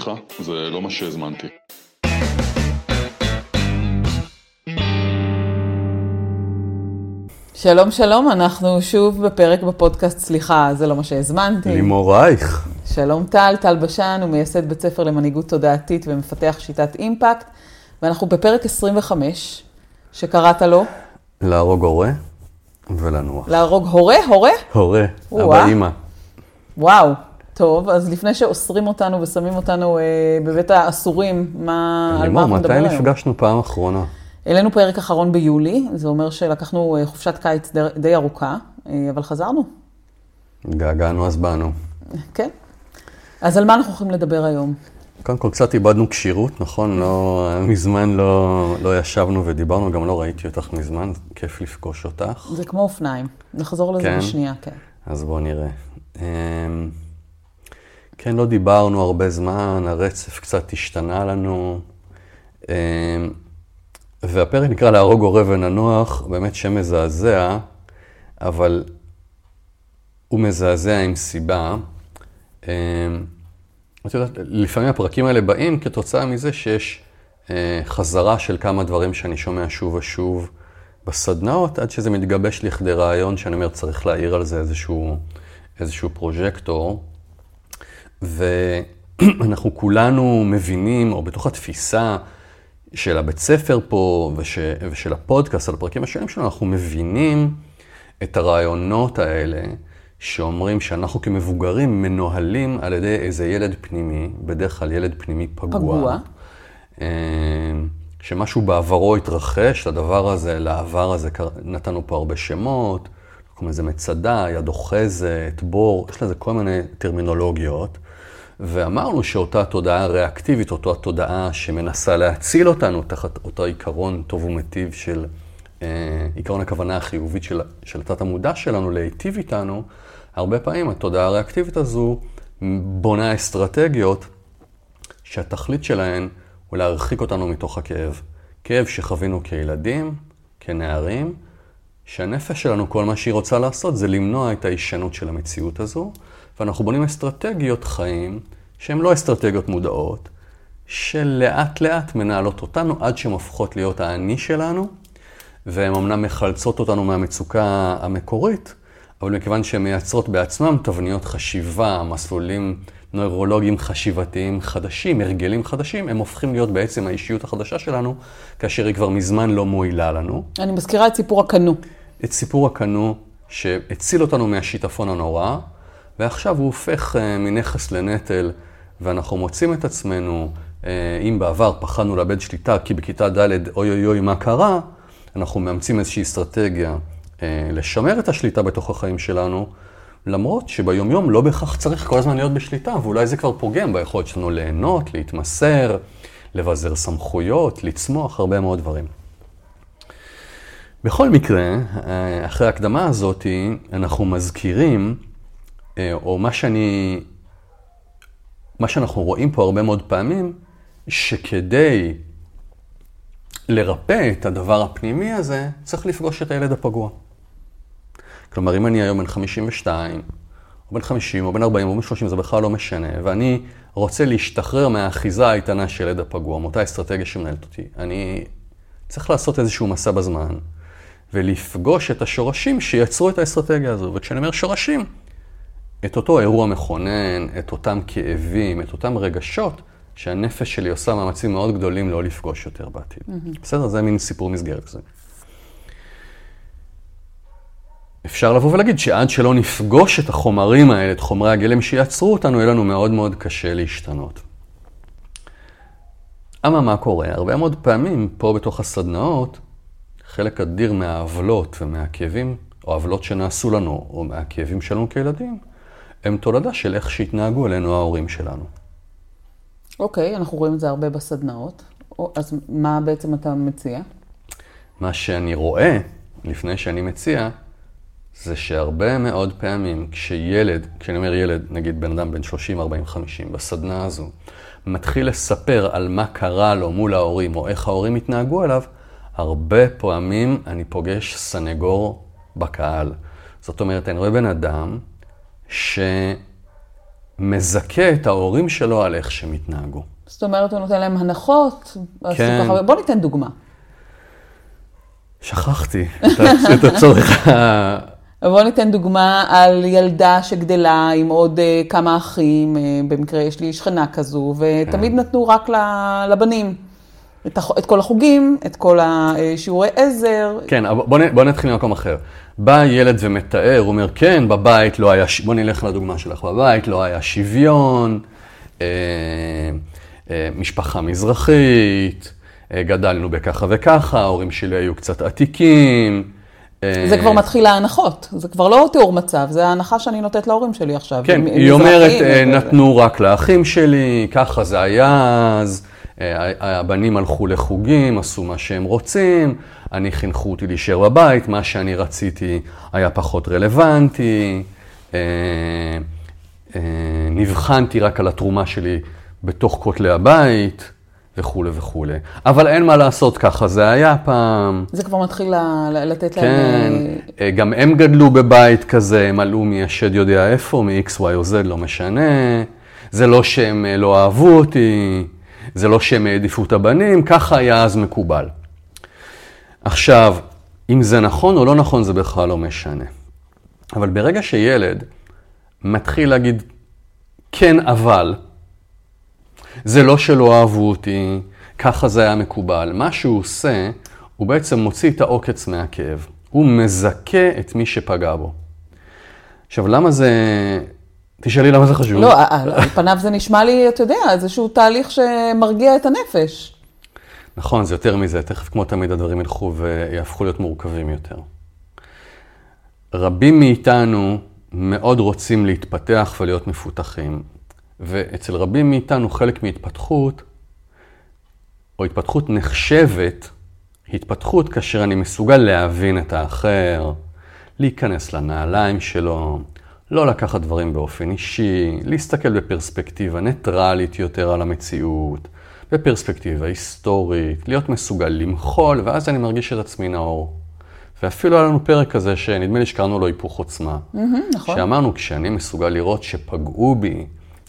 סליחה, זה לא מה שהזמנתי. שלום שלום, אנחנו שוב בפרק בפודקאסט סליחה, זה לא מה שהזמנתי. לימור רייך. שלום טל, טל בשן, הוא מייסד בית ספר למנהיגות תודעתית ומפתח שיטת אימפקט, ואנחנו בפרק 25, שקראת לו? להרוג הורה ולנוח. להרוג הורה? הורה? הורה. אבא אימא. וואו, טוב, אז לפני שאוסרים אותנו ושמים אותנו אה, בבית האסורים, מה, על מה אנחנו מתי מדברים היום? נפגשנו פעם אחרונה? העלינו פרק אחרון ביולי, זה אומר שלקחנו אה, חופשת קיץ די, די ארוכה, אה, אבל חזרנו, געגענו אז באנו. כן. אז על מה אנחנו הולכים לדבר היום? קודם כל קצת איבדנו כשירות, נכון? לא, מזמן לא, לא ישבנו ודיברנו, גם לא ראיתי אותך מזמן, כיף לפגוש אותך. זה כמו אופניים, נחזור לזה כן? בשנייה, כן. אז בואו נראה. כן, לא דיברנו הרבה זמן, הרצף קצת השתנה לנו. אמ, והפרק נקרא להרוג הורה וננוח, באמת שם מזעזע, אבל הוא מזעזע עם סיבה. אמ, את יודעת, לפעמים הפרקים האלה באים כתוצאה מזה שיש אה, חזרה של כמה דברים שאני שומע שוב ושוב בסדנאות, עד שזה מתגבש לכדי רעיון שאני אומר, צריך להעיר על זה איזשהו, איזשהו פרוז'קטור. ואנחנו כולנו מבינים, או בתוך התפיסה של הבית ספר פה וש, ושל הפודקאסט על הפרקים השונים שלנו, אנחנו מבינים את הרעיונות האלה שאומרים שאנחנו כמבוגרים מנוהלים על ידי איזה ילד פנימי, בדרך כלל ילד פנימי פגוע. פגוע. אה, שמשהו בעברו התרחש, לדבר הזה, לעבר הזה, נתנו פה הרבה שמות, קוראים לזה מצדה, יד אוחזת, בור, יש לזה כל מיני טרמינולוגיות. ואמרנו שאותה תודעה ריאקטיבית, אותה תודעה שמנסה להציל אותנו תחת אותו עיקרון טוב ומיטיב של, אה, עיקרון הכוונה החיובית של, של התת המודע שלנו להיטיב איתנו, הרבה פעמים התודעה הריאקטיבית הזו בונה אסטרטגיות שהתכלית שלהן הוא להרחיק אותנו מתוך הכאב. כאב שחווינו כילדים, כנערים, שהנפש שלנו, כל מה שהיא רוצה לעשות זה למנוע את ההישנות של המציאות הזו, ואנחנו בונים אסטרטגיות חיים שהן לא אסטרטגיות מודעות, שלאט לאט מנהלות אותנו עד שהן הופכות להיות האני שלנו, והן אמנם מחלצות אותנו מהמצוקה המקורית, אבל מכיוון שהן מייצרות בעצמן תבניות חשיבה, מסלולים נוירולוגיים חשיבתיים חדשים, הרגלים חדשים, הם הופכים להיות בעצם האישיות החדשה שלנו, כאשר היא כבר מזמן לא מועילה לנו. אני מזכירה את סיפור הקנו. את סיפור הקנו שהציל אותנו מהשיטפון הנורא, ועכשיו הוא הופך אה, מנכס לנטל, ואנחנו מוצאים את עצמנו, אה, אם בעבר פחדנו לאבד שליטה, כי בכיתה ד' אוי אוי אוי מה קרה, אנחנו מאמצים איזושהי אסטרטגיה אה, לשמר את השליטה בתוך החיים שלנו, למרות שביומיום לא בהכרח צריך כל הזמן להיות בשליטה, ואולי זה כבר פוגם ביכולת שלנו ליהנות, להתמסר, לבזר סמכויות, לצמוח, הרבה מאוד דברים. בכל מקרה, אחרי ההקדמה הזאת, אנחנו מזכירים, או מה שאני, מה שאנחנו רואים פה הרבה מאוד פעמים, שכדי לרפא את הדבר הפנימי הזה, צריך לפגוש את הילד הפגוע. כלומר, אם אני היום בן 52, או בן 50, או בן 40, או בן 30, זה בכלל לא משנה, ואני רוצה להשתחרר מהאחיזה האיתנה של ילד הפגוע, מאותה אסטרטגיה שמנהלת אותי, אני צריך לעשות איזשהו מסע בזמן, ולפגוש את השורשים שיצרו את האסטרטגיה הזו. וכשאני אומר שורשים, את אותו אירוע מכונן, את אותם כאבים, את אותם רגשות, שהנפש שלי עושה מאמצים מאוד גדולים לא לפגוש יותר בעתיד. בסדר? זה מין סיפור מסגרת כזה. אפשר לבוא ולהגיד שעד שלא נפגוש את החומרים האלה, את חומרי הגלם שיצרו אותנו, יהיה לנו מאוד מאוד קשה להשתנות. אבל מה קורה? הרבה מאוד פעמים פה בתוך הסדנאות, חלק אדיר מהעוולות ומהכאבים, או עוולות שנעשו לנו, או מהכאבים שלנו כילדים, הם תולדה של איך שהתנהגו אלינו ההורים שלנו. אוקיי, אנחנו רואים את זה הרבה בסדנאות. או, אז מה בעצם אתה מציע? מה שאני רואה, לפני שאני מציע, זה שהרבה מאוד פעמים כשילד, כשאני אומר ילד, נגיד בן אדם בן 30, 40, 50, בסדנה הזו, מתחיל לספר על מה קרה לו מול ההורים, או איך ההורים התנהגו אליו, הרבה פעמים אני פוגש סנגור בקהל. זאת אומרת, אני רואה בן אדם מזכה את ההורים שלו על איך שהם התנהגו. זאת אומרת, הוא נותן להם הנחות. כן. ככה- בוא ניתן דוגמה. שכחתי את הצורך ה... בוא ניתן דוגמה על ילדה שגדלה עם עוד אה, כמה אחים, אה, במקרה יש לי שכנה כזו, ותמיד נתנו רק לבנים. את, הח... את כל החוגים, את כל השיעורי עזר. כן, אבל בוא, נ- בוא נתחיל ממקום אחר. בא ילד ומתאר, הוא אומר, כן, בבית לא היה, בוא נלך לדוגמה שלך, בבית לא היה שוויון, אה, אה, משפחה מזרחית, אה, גדלנו בככה וככה, ההורים שלי היו קצת עתיקים. אה, זה כבר מתחיל ההנחות, זה כבר לא תיאור מצב, זה ההנחה שאני נותנת להורים שלי עכשיו. כן, היא אומרת, אה, נתנו רק לאחים שלי, ככה זה היה אז, הבנים הלכו לחוגים, עשו מה שהם רוצים, אני חינכו אותי להישאר בבית, מה שאני רציתי היה פחות רלוונטי, אה, אה, נבחנתי רק על התרומה שלי בתוך כותלי הבית, וכולי וכולי. אבל אין מה לעשות, ככה זה היה פעם. זה כבר מתחיל לתת להם... כן, אה, אה, גם הם גדלו בבית כזה, הם עלו מהשד יודע איפה, מ-X, Y או Z, לא משנה. זה לא שהם אה, לא אהבו אותי, זה לא שהם העדיפו את הבנים, ככה היה אז מקובל. עכשיו, אם זה נכון או לא נכון, זה בכלל לא משנה. אבל ברגע שילד מתחיל להגיד, כן, אבל, זה לא שלא אהבו אותי, ככה זה היה מקובל. מה שהוא עושה, הוא בעצם מוציא את העוקץ מהכאב. הוא מזכה את מי שפגע בו. עכשיו, למה זה... תשאלי למה זה חשוב. לא, על על פניו זה נשמע לי, אתה יודע, איזשהו תהליך שמרגיע את הנפש. נכון, זה יותר מזה. תכף, כמו תמיד, הדברים ילכו ויהפכו להיות מורכבים יותר. רבים מאיתנו מאוד רוצים להתפתח ולהיות מפותחים. ואצל רבים מאיתנו חלק מהתפתחות, או התפתחות נחשבת, התפתחות כאשר אני מסוגל להבין את האחר, להיכנס לנעליים שלו, לא לקחת דברים באופן אישי, להסתכל בפרספקטיבה ניטרלית יותר על המציאות, בפרספקטיבה היסטורית, להיות מסוגל למחול, ואז אני מרגיש את עצמי נאור. ואפילו היה לנו פרק כזה שנדמה לי שקראנו לו היפוך עוצמה. נכון. שאמרנו, כשאני מסוגל לראות שפגעו בי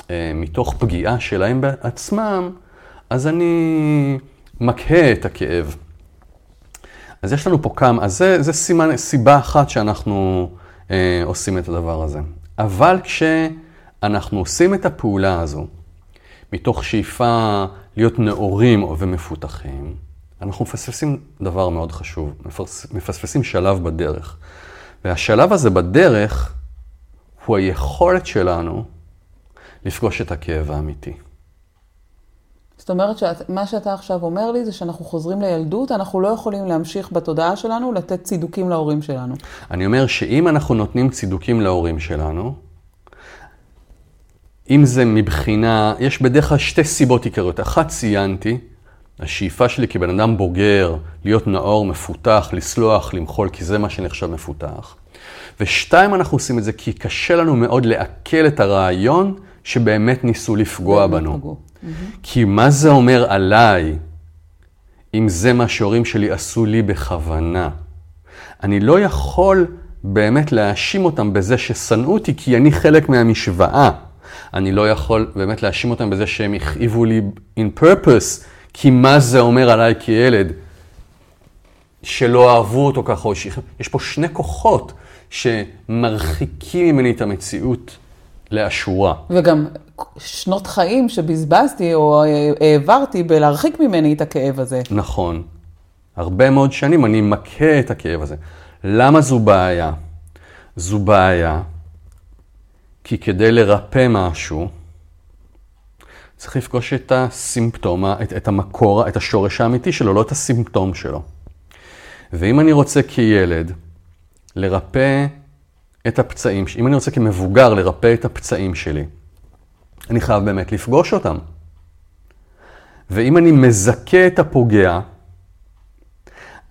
אה, מתוך פגיעה שלהם בעצמם, אז אני מקהה את הכאב. אז יש לנו פה כמה, אז זה, זה סימן, סיבה אחת שאנחנו אה, עושים את הדבר הזה. אבל כשאנחנו עושים את הפעולה הזו, מתוך שאיפה להיות נאורים ומפותחים, אנחנו מפספסים דבר מאוד חשוב, מפספסים שלב בדרך. והשלב הזה בדרך הוא היכולת שלנו לפגוש את הכאב האמיתי. זאת אומרת שמה שאתה עכשיו אומר לי זה שאנחנו חוזרים לילדות, אנחנו לא יכולים להמשיך בתודעה שלנו לתת צידוקים להורים שלנו. אני אומר שאם אנחנו נותנים צידוקים להורים שלנו, אם זה מבחינה, יש בדרך כלל שתי סיבות עיקריות. אחת ציינתי, השאיפה שלי כבן אדם בוגר, להיות נאור, מפותח, לסלוח, למחול, כי זה מה שנחשב מפותח. ושתיים, אנחנו עושים את זה כי קשה לנו מאוד לעכל את הרעיון שבאמת ניסו לפגוע בנו. פגעו. כי מה זה אומר עליי, אם זה מה שהורים שלי עשו לי בכוונה? אני לא יכול באמת להאשים אותם בזה ששנאו אותי, כי אני חלק מהמשוואה. אני לא יכול באמת להאשים אותם בזה שהם הכאיבו לי in purpose, כי מה זה אומר עליי כילד? שלא אהבו אותו ככה, או ש... יש פה שני כוחות שמרחיקים ממני את המציאות לאשורה. וגם שנות חיים שבזבזתי או אה, העברתי בלהרחיק ממני את הכאב הזה. נכון. הרבה מאוד שנים אני מכה את הכאב הזה. למה זו בעיה? זו בעיה כי כדי לרפא משהו, צריך לפגוש את הסימפטום, את, את המקור, את השורש האמיתי שלו, לא את הסימפטום שלו. ואם אני רוצה כילד לרפא את הפצעים, אם אני רוצה כמבוגר לרפא את הפצעים שלי, אני חייב באמת לפגוש אותם. ואם אני מזכה את הפוגע,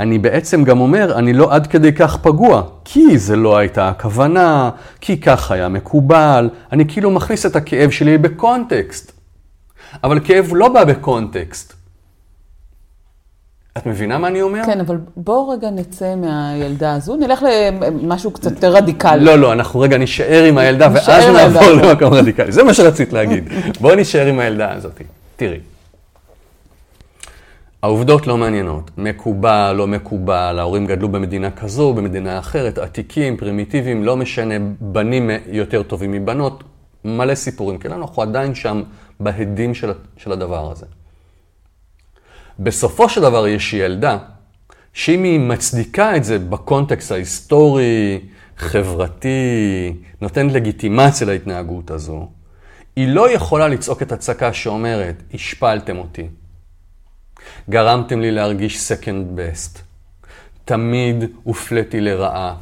אני בעצם גם אומר, אני לא עד כדי כך פגוע, כי זה לא הייתה הכוונה, כי כך היה מקובל, אני כאילו מכניס את הכאב שלי בקונטקסט. אבל כאב לא בא בקונטקסט. את מבינה מה אני אומר? כן, אבל בואו רגע נצא מהילדה הזו, נלך למשהו קצת יותר רדיקלי. לא, לא, אנחנו רגע נשאר עם הילדה, ואז נעבור. למקום רדיקלי. זה מה שרצית להגיד. בואי נשאר עם הילדה הזאת. תראי. העובדות לא מעניינות. מקובל, לא מקובל, ההורים גדלו במדינה כזו, במדינה אחרת, עתיקים, פרימיטיביים, לא משנה, בנים יותר טובים מבנות, מלא סיפורים כאלה, אנחנו עדיין שם בהדים של, של הדבר הזה. בסופו של דבר יש ילדה, שאם היא מצדיקה את זה בקונטקסט ההיסטורי, חברתי, נותנת לגיטימציה להתנהגות הזו, היא לא יכולה לצעוק את הצעקה שאומרת, השפלתם אותי, גרמתם לי להרגיש second best, תמיד הופלאתי לרעה,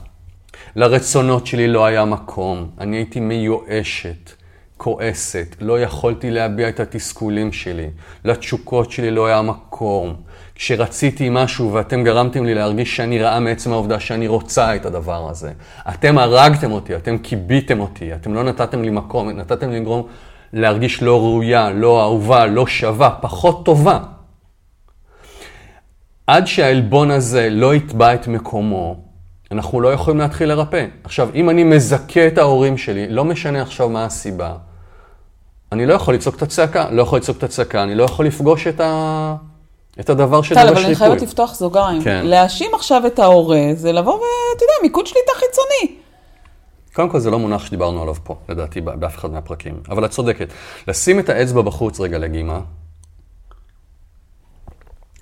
לרצונות שלי לא היה מקום, אני הייתי מיואשת, כועסת, לא יכולתי להביע את התסכולים שלי, לתשוקות שלי לא היה מקום. כשרציתי משהו ואתם גרמתם לי להרגיש שאני רעה מעצם העובדה שאני רוצה את הדבר הזה. אתם הרגתם אותי, אתם כיביתם אותי, אתם לא נתתם לי מקום, נתתם לי לגרום להרגיש לא ראויה, לא אהובה, לא שווה, פחות טובה. עד שהעלבון הזה לא יתבע את מקומו, אנחנו לא יכולים להתחיל לרפא. עכשיו, אם אני מזכה את ההורים שלי, לא משנה עכשיו מה הסיבה, אני לא יכול לצעוק את הצעקה, לא יכול לצעוק את הצעקה, אני לא יכול לפגוש את, ה... את הדבר טל, שדורש אבל אני ריפוי. חייבת לפתוח סוגריים. כן. להאשים עכשיו את ההורה, זה לבוא ואתה יודע, מיקוד שליטה חיצוני. קודם כל, זה לא מונח שדיברנו עליו פה, לדעתי, בא- באף אחד מהפרקים. אבל את צודקת. לשים את האצבע בחוץ, רגע, לגימה.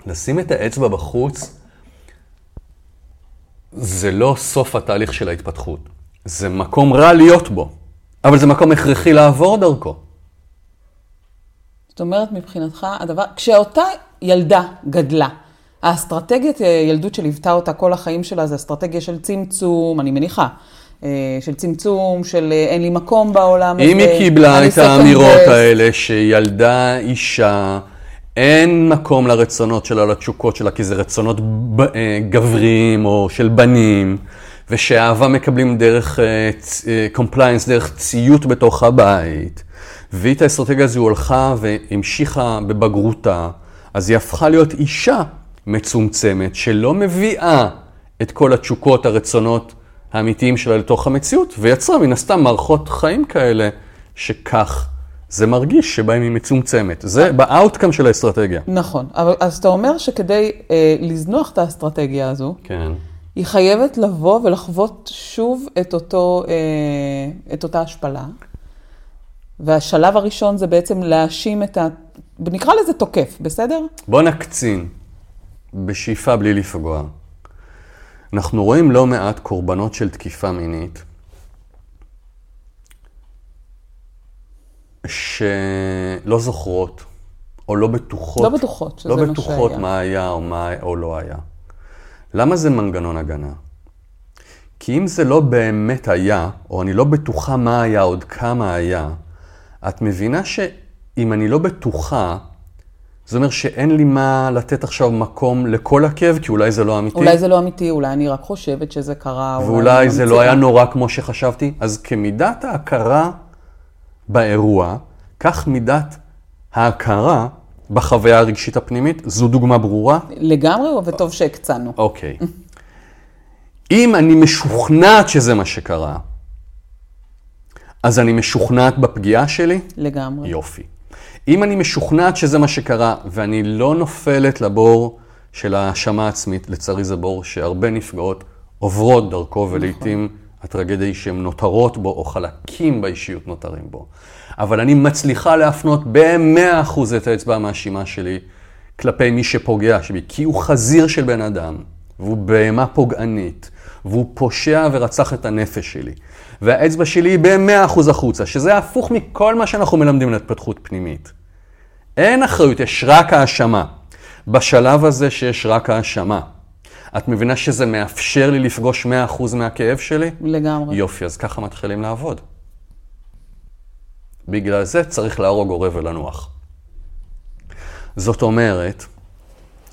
לשים את האצבע בחוץ, זה לא סוף התהליך של ההתפתחות. זה מקום רע להיות בו, אבל זה מקום הכרחי לעבור דרכו. זאת אומרת, מבחינתך, הדבר, כשאותה ילדה גדלה, האסטרטגיית אה, ילדות שליוותה אותה כל החיים שלה זה אסטרטגיה של צמצום, אני מניחה, אה, של צמצום, של אה, אין לי מקום בעולם. אם היא קיבלה את האמירות best. האלה שילדה אישה, אין מקום לרצונות שלה, לתשוקות שלה, כי זה רצונות גבריים או של בנים, ושאהבה מקבלים דרך compliance, דרך ציות בתוך הבית, והיא את האסטרטגיה הזו הלכה והמשיכה בבגרותה, אז היא הפכה להיות אישה מצומצמת, שלא מביאה את כל התשוקות, הרצונות האמיתיים שלה לתוך המציאות, ויצרה מן הסתם מערכות חיים כאלה, שכך זה מרגיש שבהם היא מצומצמת. זה ה outcome של האסטרטגיה. נכון, אבל אז אתה אומר שכדי אה, לזנוח את האסטרטגיה הזו, כן. היא חייבת לבוא ולחוות שוב את, אותו, אה, את אותה השפלה. והשלב הראשון זה בעצם להאשים את ה... נקרא לזה תוקף, בסדר? בוא נקצין, בשאיפה בלי לפגוע. אנחנו רואים לא מעט קורבנות של תקיפה מינית, שלא זוכרות, או לא בטוחות. לא בטוחות שזה לא מה בטוחות שהיה. מה היה או, מה, או לא היה. למה זה מנגנון הגנה? כי אם זה לא באמת היה, או אני לא בטוחה מה היה, עוד כמה היה, את מבינה שאם אני לא בטוחה, זה אומר שאין לי מה לתת עכשיו מקום לכל הכאב, כי אולי זה לא אמיתי. אולי זה לא אמיתי, אולי אני רק חושבת שזה קרה. ואולי זה. לא היה נורא כמו שחשבתי. אז כמידת ההכרה באירוע, כך מידת ההכרה בחוויה הרגשית הפנימית. זו דוגמה ברורה? לגמרי, וטוב שהקצנו. אוקיי. אם אני משוכנעת שזה מה שקרה, אז אני משוכנעת בפגיעה שלי? לגמרי. יופי. אם אני משוכנעת שזה מה שקרה, ואני לא נופלת לבור של האשמה עצמית, לצערי זה בור שהרבה נפגעות עוברות דרכו, ולעיתים הטרגדיה היא שהן נותרות בו, או חלקים באישיות נותרים בו. אבל אני מצליחה להפנות ב-100% את האצבע המאשימה שלי כלפי מי שפוגע בי, כי הוא חזיר של בן אדם, והוא בהמה פוגענית, והוא פושע ורצח את הנפש שלי. והאצבע שלי היא ב-100% החוצה, שזה הפוך מכל מה שאנחנו מלמדים להתפתחות פנימית. אין אחריות, יש רק האשמה. בשלב הזה שיש רק האשמה, את מבינה שזה מאפשר לי לפגוש 100% מהכאב שלי? לגמרי. יופי, אז ככה מתחילים לעבוד. בגלל זה צריך להרוג הורה ולנוח. זאת אומרת,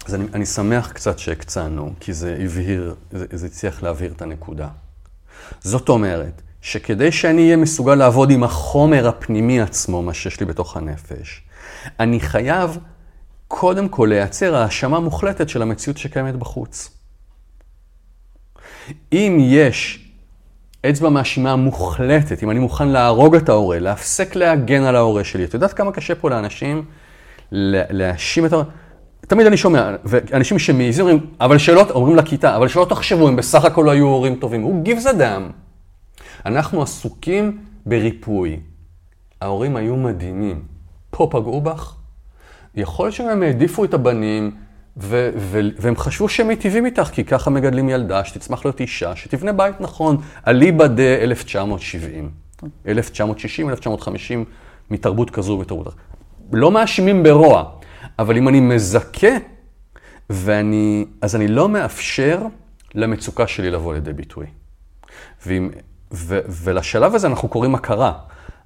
אז אני, אני שמח קצת שהקצנו, כי זה הבהיר, זה, זה הצליח להבהיר את הנקודה. זאת אומרת, שכדי שאני אהיה מסוגל לעבוד עם החומר הפנימי עצמו, מה שיש לי בתוך הנפש, אני חייב קודם כל לייצר האשמה מוחלטת של המציאות שקיימת בחוץ. אם יש אצבע מאשימה מוחלטת, אם אני מוכן להרוג את ההורה, להפסק להגן על ההורה שלי, את יודעת כמה קשה פה לאנשים להאשים את ההורה? תמיד אני שומע, ואנשים שמעיזים אומרים, אבל שלא, אומרים לכיתה, אבל שלא תחשבו, הם בסך הכל היו הורים טובים. הוא gives a damn. אנחנו עסוקים בריפוי. ההורים היו מדהימים. פה פגעו בך? יכול להיות שהם העדיפו את הבנים, ו- ו- והם חשבו שהם מיטיבים איתך, כי ככה מגדלים ילדה, שתצמח להיות אישה, שתבנה בית נכון, אליבא דה 1970. 1960, 1950, מתרבות כזו ומתרבות אחרת. לא מאשימים ברוע, אבל אם אני מזכה, ואני, אז אני לא מאפשר למצוקה שלי לבוא לידי ביטוי. ואם, ו, ולשלב הזה אנחנו קוראים הכרה.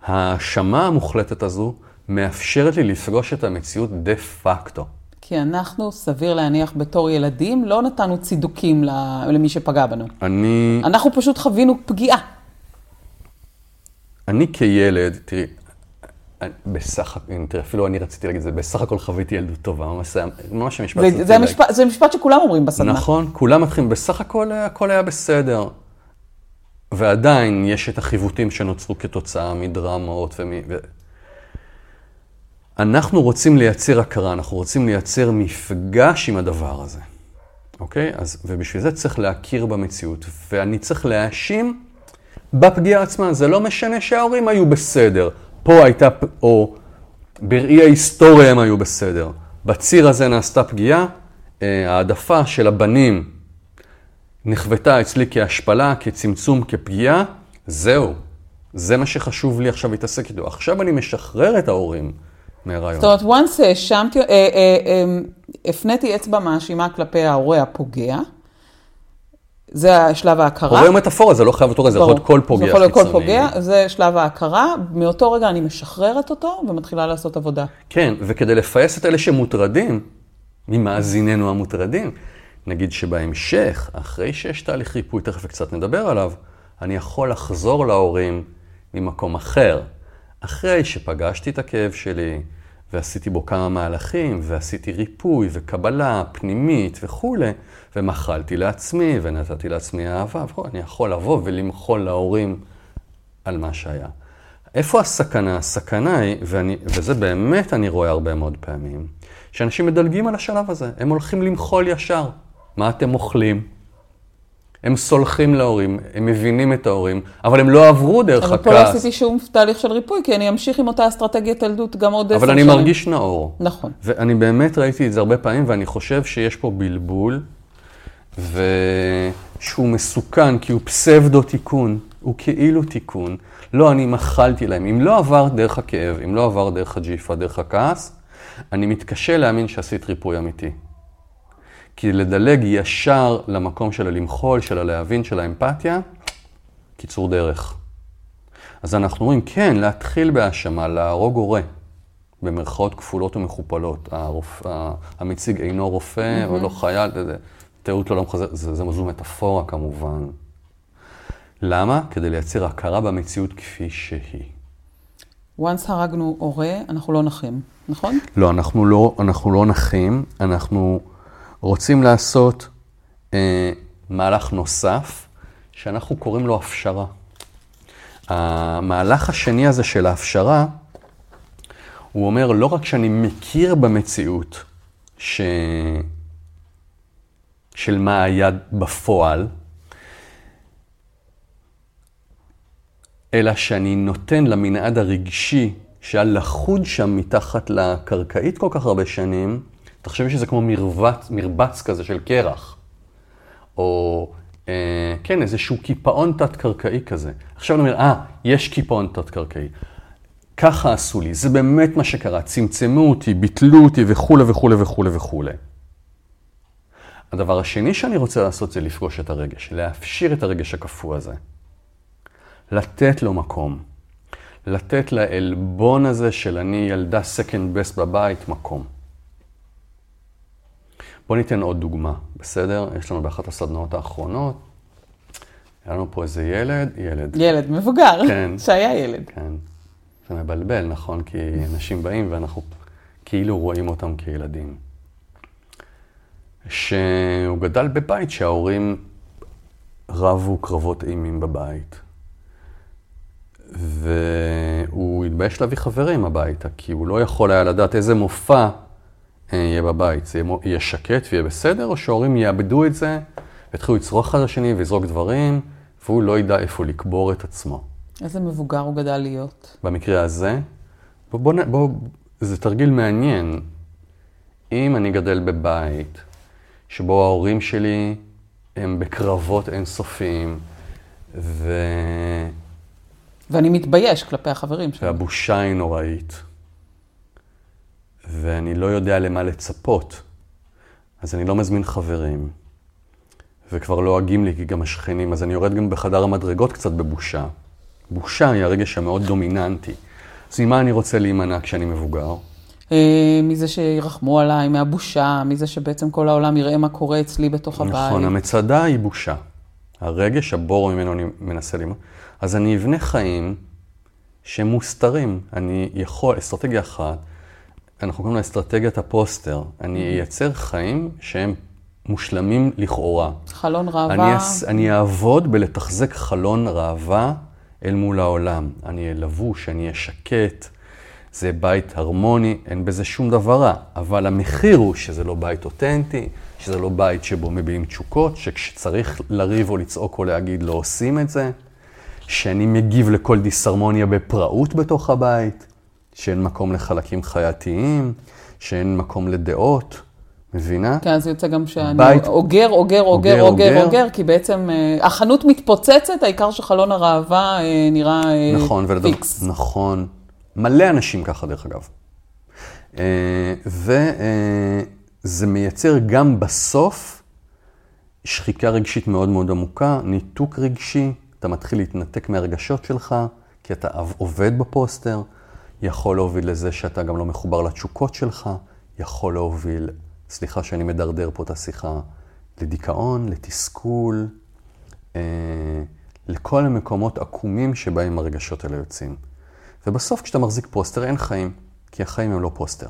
ההאשמה המוחלטת הזו מאפשרת לי לפגוש את המציאות דה פקטו. כי אנחנו, סביר להניח, בתור ילדים, לא נתנו צידוקים למי שפגע בנו. אני... אנחנו פשוט חווינו פגיעה. אני כילד, תראי, בסך הכל, אפילו אני רציתי להגיד את זה, בסך הכל חוויתי ילדות טובה, ממש, ממש המשפט זה, זה, המשפט, זה משפט שכולם אומרים בסדנה. נכון, כולם מתחילים, בסך הכל הכל היה בסדר. ועדיין יש את החיווטים שנוצרו כתוצאה מדרמות ומ... ו... אנחנו רוצים לייצר הכרה, אנחנו רוצים לייצר מפגש עם הדבר הזה, אוקיי? אז, ובשביל זה צריך להכיר במציאות, ואני צריך להאשים בפגיעה עצמה. זה לא משנה שההורים היו בסדר. פה הייתה, או בראי ההיסטוריה הם היו בסדר. בציר הזה נעשתה פגיעה, אה, העדפה של הבנים נחוותה אצלי כהשפלה, כצמצום, כפגיעה, זהו. זה מה שחשוב לי עכשיו להתעסק איתו. עכשיו אני משחרר את ההורים מהרעיון. זאת אומרת, once האשמתי, אה, אה, הפניתי אצבע מאשימה כלפי ההורה הפוגע, זה שלב ההכרה. הוא מטאפורה, זה לא חייב להיות הורה, זה יכול להיות כל פוגע זה יכול להיות כל פוגע, זה שלב ההכרה. מאותו רגע אני משחררת אותו ומתחילה לעשות עבודה. כן, וכדי לפייס את אלה שמוטרדים, ממאזיננו המוטרדים, נגיד שבהמשך, אחרי שיש תהליך ריפוי, תכף קצת נדבר עליו, אני יכול לחזור להורים ממקום אחר. אחרי שפגשתי את הכאב שלי, ועשיתי בו כמה מהלכים, ועשיתי ריפוי וקבלה פנימית וכולי, ומחלתי לעצמי, ונתתי לעצמי אהבה, אני יכול לבוא ולמחול להורים על מה שהיה. איפה הסכנה? הסכנה היא, ואני, וזה באמת אני רואה הרבה מאוד פעמים, שאנשים מדלגים על השלב הזה, הם הולכים למחול ישר. מה אתם אוכלים? הם סולחים להורים, הם מבינים את ההורים, אבל הם לא עברו דרך אבל הכעס. אבל פה לא עשיתי שום תהליך של ריפוי, כי אני אמשיך עם אותה אסטרטגיית ילדות גם עוד עשר שנים. אבל אני מרגיש נאור. נכון. ואני באמת ראיתי את זה הרבה פעמים, ואני חושב שיש פה בלבול, ושהוא מסוכן, כי הוא פסבדו תיקון, הוא כאילו תיקון. לא, אני מחלתי להם. אם לא עבר דרך הכאב, אם לא עבר דרך הג'יפה, דרך הכעס, אני מתקשה להאמין שעשית ריפוי אמיתי. כי לדלג ישר למקום של הלמחול, של הלהבין, של האמפתיה, קיצור דרך. אז אנחנו אומרים, כן, להתחיל בהאשמה, להרוג הורה, במרכאות כפולות ומכופלות. הרופ... המציג אינו רופא, mm-hmm. או לא חייל, תיארות לא מחזר, זה, זה זו מטאפורה כמובן. למה? כדי לייצר הכרה במציאות כפי שהיא. once הרגנו הורה, אנחנו לא נחים, נכון? לא, אנחנו לא, אנחנו לא נחים, אנחנו... רוצים לעשות אה, מהלך נוסף, שאנחנו קוראים לו הפשרה. המהלך השני הזה של ההפשרה, הוא אומר, לא רק שאני מכיר במציאות ש... של מה היה בפועל, אלא שאני נותן למנעד הרגשי שהיה לחוד שם מתחת לקרקעית כל כך הרבה שנים, תחשבי שזה כמו מרבץ, מרבץ כזה של קרח, או אה, כן, איזשהו קיפאון תת-קרקעי כזה. עכשיו אני אומר, אה, יש קיפאון תת-קרקעי. ככה עשו לי, זה באמת מה שקרה, צמצמו אותי, ביטלו אותי וכולי וכולי וכולי וכולי. הדבר השני שאני רוצה לעשות זה לפגוש את הרגש, להפשיר את הרגש הקפוא הזה. לתת לו מקום. לתת לעלבון הזה של אני ילדה second best בבית מקום. בואו ניתן עוד דוגמה, בסדר? יש לנו באחת הסדנאות האחרונות, היה לנו פה איזה ילד, ילד. ילד, מבוגר, כן. שהיה ילד. כן. זה מבלבל, נכון? כי אנשים באים ואנחנו כאילו רואים אותם כילדים. שהוא גדל בבית שההורים רבו קרבות אימים בבית. והוא התבייש להביא חברים הביתה, כי הוא לא יכול היה לדעת איזה מופע יהיה בבית. זה יהיה שקט ויהיה בסדר, או שההורים יאבדו את זה, ויתחילו לצרוך אחד לשני ולזרוק דברים, והוא לא ידע איפה לקבור את עצמו. איזה מבוגר הוא גדל להיות? במקרה הזה, בוא, בוא, בוא, זה תרגיל מעניין. אם אני גדל בבית שבו ההורים שלי הם בקרבות אינסופיים, ו... ואני מתבייש כלפי החברים שלי. והבושה היא נוראית, ואני לא יודע למה לצפות, אז אני לא מזמין חברים, וכבר לועגים לי כי גם השכנים, אז אני יורד גם בחדר המדרגות קצת בבושה. בושה היא הרגש המאוד דומיננטי. אז ממה אני רוצה להימנע כשאני מבוגר? אה, מזה שירחמו עליי, מהבושה, מזה שבעצם כל העולם יראה מה קורה אצלי בתוך הבית. נכון, המצדה היא בושה. הרגש, הבור ממנו אני מנסה ללמוד. אז אני אבנה חיים שהם מוסתרים. אני יכול, אסטרטגיה אחת, אנחנו קוראים לה אסטרטגיית הפוסטר. אני. אייצר חיים שהם מושלמים לכאורה. חלון ראווה. אני, אס, אני אעבוד בלתחזק חלון ראווה אל מול העולם. אני אהיה לבוש, אני אהיה שקט, זה בית הרמוני, אין בזה שום דבר רע. אבל המחיר הוא שזה לא בית אותנטי, שזה לא בית שבו מביעים תשוקות, שכשצריך לריב או לצעוק או להגיד לא עושים את זה, שאני מגיב לכל דיסהרמוניה בפראות בתוך הבית, שאין מקום לחלקים חייתיים, שאין מקום לדעות. מבינה? כן, אז יוצא גם שאני בית- אוגר, אוגר, אוגר, אוגר, אוגר, כי בעצם אה, החנות מתפוצצת, העיקר שחלון הראווה אה, נראה אה, נכון, ולדבר, פיקס. נכון. מלא אנשים ככה, דרך אגב. וזה מייצר גם בסוף שחיקה רגשית מאוד מאוד עמוקה, ניתוק רגשי, אתה מתחיל להתנתק מהרגשות שלך, כי אתה עובד בפוסטר, יכול להוביל לזה שאתה גם לא מחובר לתשוקות שלך, יכול להוביל, סליחה שאני מדרדר פה את השיחה, לדיכאון, לתסכול, אה, לכל המקומות עקומים שבהם הרגשות האלה יוצאים. ובסוף כשאתה מחזיק פוסטר אין חיים, כי החיים הם לא פוסטר.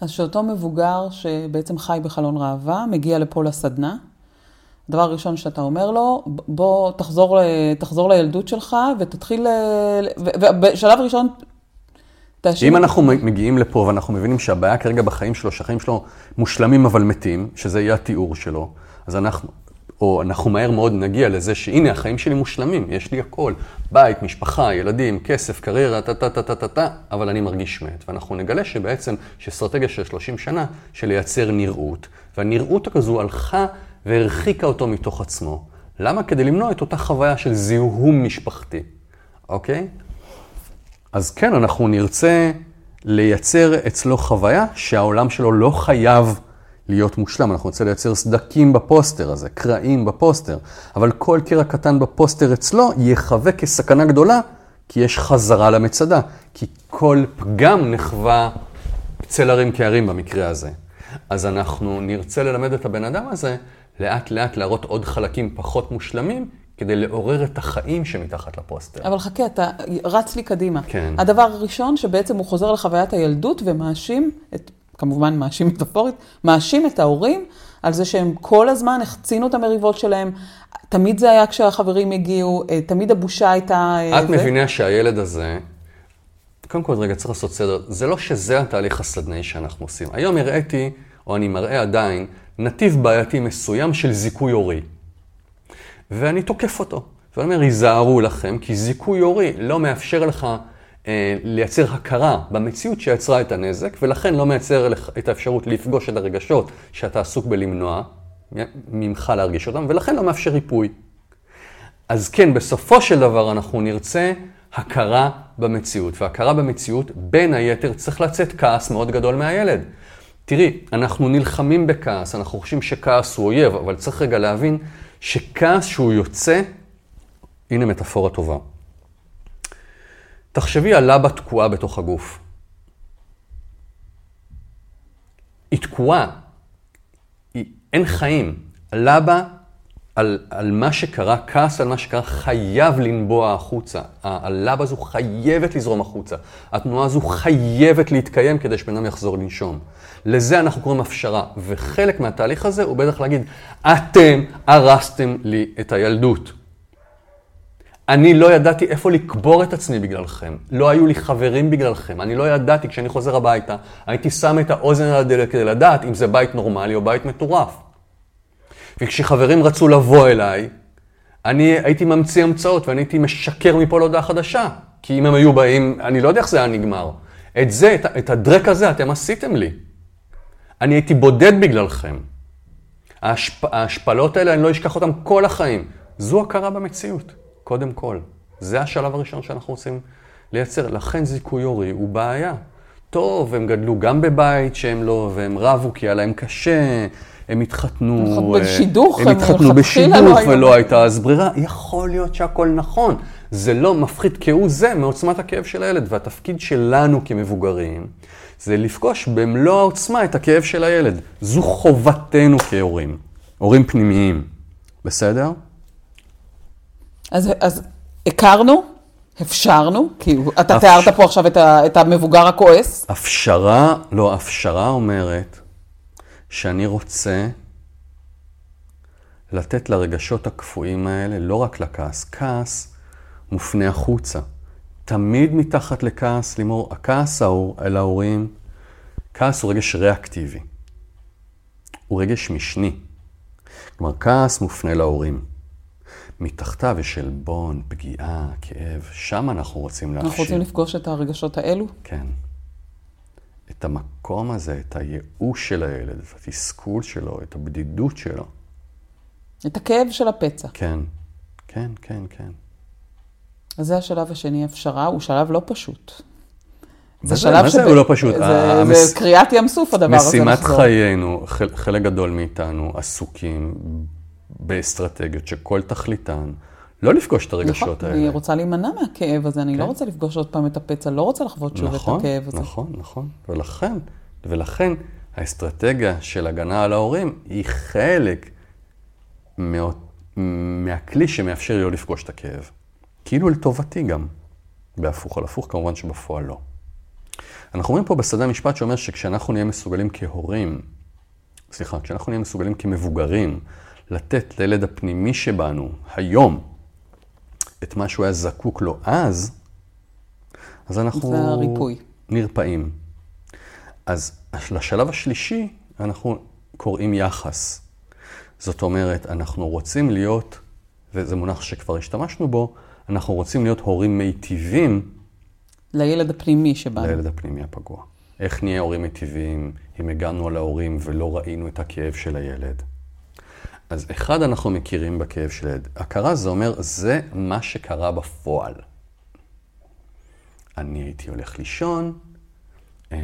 אז שאותו מבוגר שבעצם חי בחלון ראווה, מגיע לפה לסדנה, הדבר הראשון שאתה אומר לו, בוא תחזור, תחזור לילדות שלך ותתחיל, ו- ובשלב ראשון תאשים... אם אנחנו מגיעים לפה ואנחנו מבינים שהבעיה כרגע בחיים שלו, שהחיים שלו מושלמים אבל מתים, שזה יהיה התיאור שלו, אז אנחנו, או אנחנו מהר מאוד נגיע לזה שהנה, החיים שלי מושלמים, יש לי הכל, בית, משפחה, ילדים, כסף, קריירה, טה טה טה טה טה טה, אבל אני מרגיש מת. ואנחנו נגלה שבעצם, שאסטרטגיה של 30 שנה, של לייצר נראות, והנראות הכזו הלכה והרחיקה אותו מתוך עצמו. למה? כדי למנוע את אותה חוויה של זיהום משפחתי, אוקיי? אז כן, אנחנו נרצה לייצר אצלו חוויה שהעולם שלו לא חייב להיות מושלם. אנחנו נרצה לייצר סדקים בפוסטר הזה, קרעים בפוסטר, אבל כל קרע קטן בפוסטר אצלו יחווה כסכנה גדולה, כי יש חזרה למצדה. כי כל פגם נחווה צל הרים כהרים במקרה הזה. אז אנחנו נרצה ללמד את הבן אדם הזה לאט לאט להראות עוד חלקים פחות מושלמים, כדי לעורר את החיים שמתחת לפוסטר. אבל חכה, אתה רץ לי קדימה. כן. הדבר הראשון, שבעצם הוא חוזר לחוויית הילדות ומאשים, את, כמובן מאשים מטאפורית, מאשים את ההורים על זה שהם כל הזמן החצינו את המריבות שלהם. תמיד זה היה כשהחברים הגיעו, אה, תמיד הבושה הייתה... אה, את זה. מבינה שהילד הזה, קודם כל רגע צריך לעשות סדר, זה לא שזה התהליך הסדנאי שאנחנו עושים. היום הראיתי, או אני מראה עדיין, נתיב בעייתי מסוים של זיכוי הורי. ואני תוקף אותו. ואני אומר, היזהרו לכם, כי זיכוי הורי לא מאפשר לך אה, לייצר הכרה במציאות שיצרה את הנזק, ולכן לא מייצר לך את האפשרות לפגוש את הרגשות שאתה עסוק בלמנוע ממך להרגיש אותם, ולכן לא מאפשר ריפוי. אז כן, בסופו של דבר אנחנו נרצה הכרה במציאות, והכרה במציאות, בין היתר, צריך לצאת כעס מאוד גדול מהילד. תראי, אנחנו נלחמים בכעס, אנחנו חושבים שכעס הוא אויב, אבל צריך רגע להבין שכעס שהוא יוצא, הנה מטאפורה טובה. תחשבי על לבה תקועה בתוך הגוף. היא תקועה, היא, אין חיים. הלבה, על, על מה שקרה, כעס על מה שקרה, חייב לנבוע החוצה. הלבה הזו חייבת לזרום החוצה. התנועה הזו חייבת להתקיים כדי שבן אדם יחזור לנשום. לזה אנחנו קוראים הפשרה. וחלק מהתהליך הזה הוא בטח להגיד, אתם הרסתם לי את הילדות. אני לא ידעתי איפה לקבור את עצמי בגללכם. לא היו לי חברים בגללכם. אני לא ידעתי, כשאני חוזר הביתה, הייתי שם את האוזן על הדלת כדי לדעת אם זה בית נורמלי או בית מטורף. וכשחברים רצו לבוא אליי, אני הייתי ממציא המצאות ואני הייתי משקר מפה להודעה חדשה. כי אם הם היו באים, אני לא יודע איך זה היה נגמר. את זה, את, את הדרק הזה אתם עשיתם לי. אני הייתי בודד בגללכם. ההשפ, ההשפלות האלה, אני לא אשכח אותן כל החיים. זו הכרה במציאות, קודם כל. זה השלב הראשון שאנחנו רוצים לייצר. לכן זיכוי הורי הוא בעיה. טוב, הם גדלו גם בבית שהם לא, והם רבו כי היה להם קשה, הם התחתנו... בשידוך, הם התחתנו בשידוך ולא הייתה אז ברירה. יכול להיות שהכל נכון. זה לא מפחית כהוא זה מעוצמת הכאב של הילד. והתפקיד שלנו כמבוגרים זה לפגוש במלוא העוצמה את הכאב של הילד. זו חובתנו כהורים, הורים פנימיים. בסדר? אז, אז הכרנו, אפשרנו, כי אתה אפ... תיארת פה עכשיו את, ה, את המבוגר הכועס. הפשרה, לא, הפשרה אומרת שאני רוצה לתת לרגשות הקפואים האלה, לא רק לכעס, כעס מופנה החוצה. תמיד מתחת לכעס, לימור, הכעס אל ההורים, כעס הוא רגש ריאקטיבי. הוא רגש משני. כלומר, כעס מופנה להורים. מתחתיו יש עלבון, פגיעה, כאב, שם אנחנו רוצים להפשיר. אנחנו רוצים לפגוש את הרגשות האלו? כן. את המקום הזה, את הייאוש של הילד, את התסכול שלו, את הבדידות שלו. את הכאב של הפצע. כן, כן, כן, כן. אז זה השלב השני, הפשרה, הוא שלב לא פשוט. זה שלב מה זה הוא לא פשוט? זה, המס... זה קריאת ים סוף הדבר הזה. משימת חיינו, חלק גדול מאיתנו עסוקים באסטרטגיות שכל תכליתן לא לפגוש את הרגשות נכון, האלה. אני רוצה להימנע מהכאב הזה, אני לא כן. לא רוצה לפגוש עוד פעם את הפצע, לא רוצה לחוות שוב נכון, את הכאב הזה. נכון, נכון, ולכן, ולכן האסטרטגיה של הגנה על ההורים היא חלק מה, מהכלי שמאפשר לי לא לפגוש את הכאב. כאילו לטובתי גם, בהפוך על הפוך, כמובן שבפועל לא. אנחנו אומרים פה בשדה המשפט שאומר שכשאנחנו נהיה מסוגלים כהורים, סליחה, כשאנחנו נהיה מסוגלים כמבוגרים, לתת לילד הפנימי שבנו, היום, את מה שהוא היה זקוק לו אז, אז אנחנו נרפאים. אז לשלב השלישי אנחנו קוראים יחס. זאת אומרת, אנחנו רוצים להיות, וזה מונח שכבר השתמשנו בו, אנחנו רוצים להיות הורים מיטיבים. לילד הפנימי שבנו. לילד הפנימי הפגוע. איך נהיה הורים מיטיבים אם הגענו על ההורים ולא ראינו את הכאב של הילד? אז אחד, אנחנו מכירים בכאב של ילד. הכרה זה אומר, זה מה שקרה בפועל. אני הייתי הולך לישון, אה,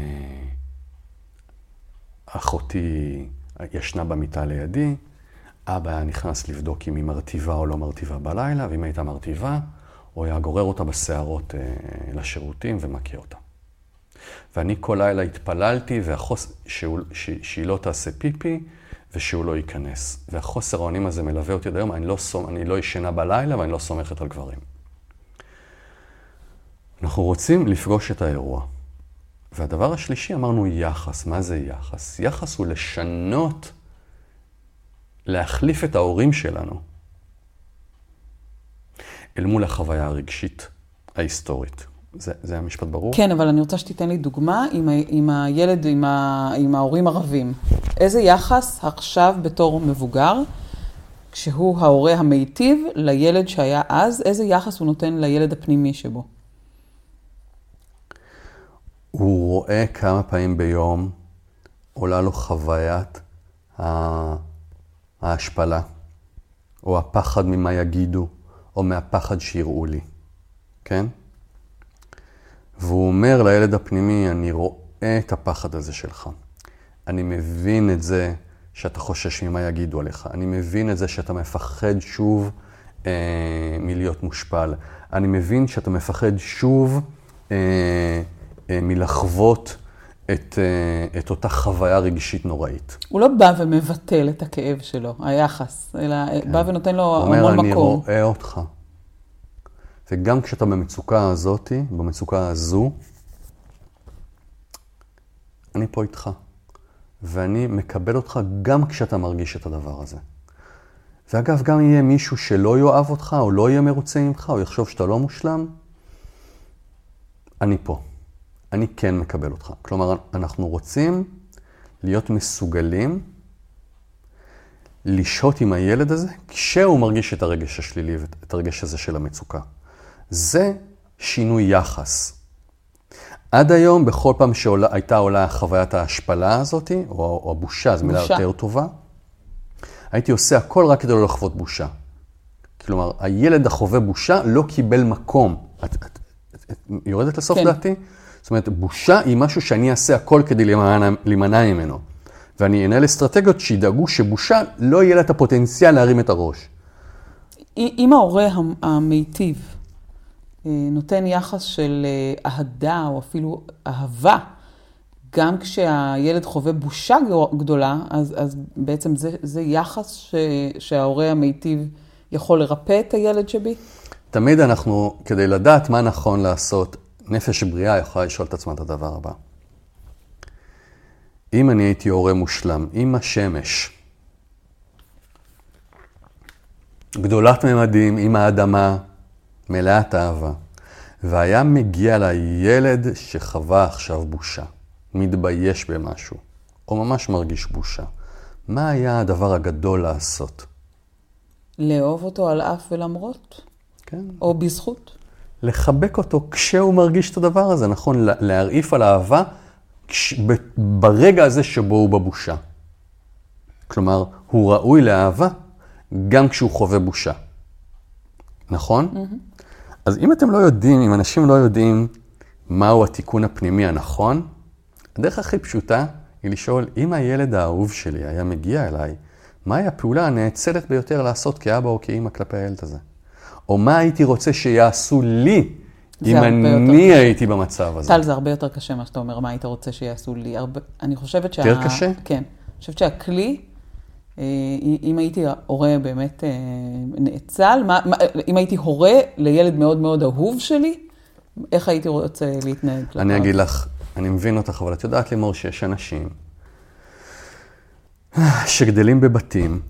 אחותי ישנה במיטה לידי, אבא היה נכנס לבדוק אם היא מרטיבה או לא מרטיבה בלילה, ואם הייתה מרטיבה, הוא היה גורר אותה בשערות אה, לשירותים ומכה אותה. ואני כל לילה התפללתי והחוס... שהוא... ש... שהיא לא תעשה פיפי, ושהוא לא ייכנס. והחוסר האונים הזה מלווה אותי עד היום, אני לא, סומ... אני לא ישנה בלילה ואני לא סומכת על גברים. אנחנו רוצים לפגוש את האירוע. והדבר השלישי, אמרנו יחס. מה זה יחס? יחס הוא לשנות, להחליף את ההורים שלנו אל מול החוויה הרגשית ההיסטורית. זה, זה המשפט ברור? כן, אבל אני רוצה שתיתן לי דוגמה עם, ה, עם הילד, עם, ה, עם ההורים ערבים. איזה יחס עכשיו בתור מבוגר, כשהוא ההורה המיטיב לילד שהיה אז, איזה יחס הוא נותן לילד הפנימי שבו? הוא רואה כמה פעמים ביום עולה לו חוויית ההשפלה, או הפחד ממה יגידו, או מהפחד שיראו לי, כן? והוא אומר לילד הפנימי, אני רואה את הפחד הזה שלך. אני מבין את זה שאתה חושש ממה יגידו עליך. אני מבין את זה שאתה מפחד שוב אה, מלהיות מושפל. אני מבין שאתה מפחד שוב אה, אה, מלחוות את, אה, את אותה חוויה רגשית נוראית. הוא לא בא ומבטל את הכאב שלו, היחס, אלא כן. בא ונותן לו הוא המון אומר, מקום. אני רואה אותך. וגם כשאתה במצוקה הזאת, במצוקה הזו, אני פה איתך. ואני מקבל אותך גם כשאתה מרגיש את הדבר הזה. ואגב, גם יהיה מישהו שלא יאהב אותך, או לא יהיה מרוצה ממך, או יחשוב שאתה לא מושלם, אני פה. אני כן מקבל אותך. כלומר, אנחנו רוצים להיות מסוגלים לשהות עם הילד הזה כשהוא מרגיש את הרגש השלילי ואת הרגש הזה של המצוקה. זה שינוי יחס. עד היום, בכל פעם שהייתה עולה חוויית ההשפלה הזאת, או, או הבושה, זו מילה. יותר טובה, הייתי עושה הכל רק כדי לא לחוות בושה. כלומר, הילד החווה בושה לא קיבל מקום. את, את, את, את יורדת לסוף כן. דעתי? זאת אומרת, בושה היא משהו שאני אעשה הכל כדי להימנע, ממנו. ואני אנהל אסטרטגיות שידאגו שבושה לא יהיה לה את הפוטנציאל להרים את הראש. אם ההורה המ- המיטיב נותן יחס של אה, אהדה או אפילו אהבה, גם כשהילד חווה בושה גדו- גדולה, אז, אז בעצם זה, זה יחס ש, שההורה המיטיב יכול לרפא את הילד שבי? תמיד אנחנו, כדי לדעת מה נכון לעשות, נפש בריאה יכולה לשאול את עצמה את הדבר הבא. אם אני הייתי הורה מושלם, עם השמש, גדולת ממדים, עם האדמה, מלאת אהבה, והיה מגיע לילד שחווה עכשיו בושה, מתבייש במשהו, או ממש מרגיש בושה, מה היה הדבר הגדול לעשות? לאהוב אותו על אף ולמרות? כן, או בזכות? לחבק אותו כשהוא מרגיש את הדבר הזה, נכון? לה- להרעיף על אהבה כש... ב... ברגע הזה שבו הוא בבושה. כלומר, הוא ראוי לאהבה גם כשהוא חווה בושה. נכון? Mm-hmm. אז אם אתם לא יודעים, אם אנשים לא יודעים מהו התיקון הפנימי הנכון, הדרך הכי פשוטה היא לשאול, אם הילד האהוב שלי היה מגיע אליי, מהי הפעולה הנאצלת ביותר לעשות כאבא או כאימא כלפי הילד הזה? או מה הייתי רוצה שיעשו לי אם אני יותר הייתי במצב הזה? טל, זה הרבה יותר קשה מה שאתה אומר, מה היית רוצה שיעשו לי. הרבה... אני חושבת שה... יותר קשה? כן. אני חושבת שהכלי, אם הייתי הורה באמת אה, נאצל, מה, מה, אם הייתי הורה לילד מאוד מאוד אהוב שלי, איך הייתי רוצה להתנהג? אני אגיד לך, אני מבין אותך, אבל את יודעת לימור שיש אנשים שגדלים בבתים,